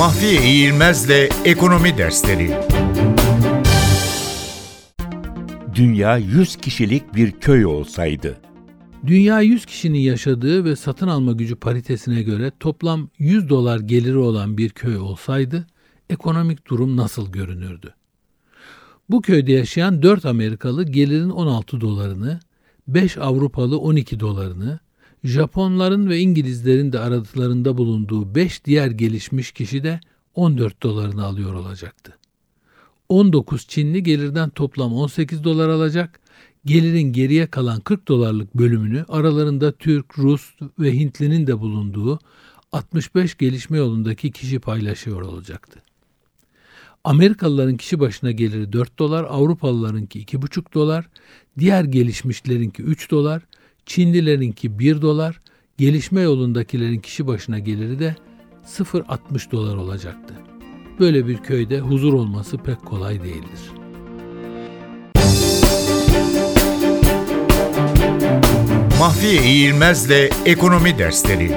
Mahfiye İğilmez'le Ekonomi Dersleri Dünya 100 kişilik bir köy olsaydı. Dünya 100 kişinin yaşadığı ve satın alma gücü paritesine göre toplam 100 dolar geliri olan bir köy olsaydı ekonomik durum nasıl görünürdü? Bu köyde yaşayan 4 Amerikalı gelirin 16 dolarını, 5 Avrupalı 12 dolarını, Japonların ve İngilizlerin de aradıklarında bulunduğu 5 diğer gelişmiş kişi de 14 dolarını alıyor olacaktı. 19 Çinli gelirden toplam 18 dolar alacak, gelirin geriye kalan 40 dolarlık bölümünü aralarında Türk, Rus ve Hintlinin de bulunduğu 65 gelişme yolundaki kişi paylaşıyor olacaktı. Amerikalıların kişi başına geliri 4 dolar, Avrupalılarınki 2,5 dolar, diğer gelişmişlerinki 3 dolar, Çinlilerinki 1 dolar, gelişme yolundakilerin kişi başına geliri de 0.60 dolar olacaktı. Böyle bir köyde huzur olması pek kolay değildir. Mahfiye İğilmez'le Ekonomi Dersleri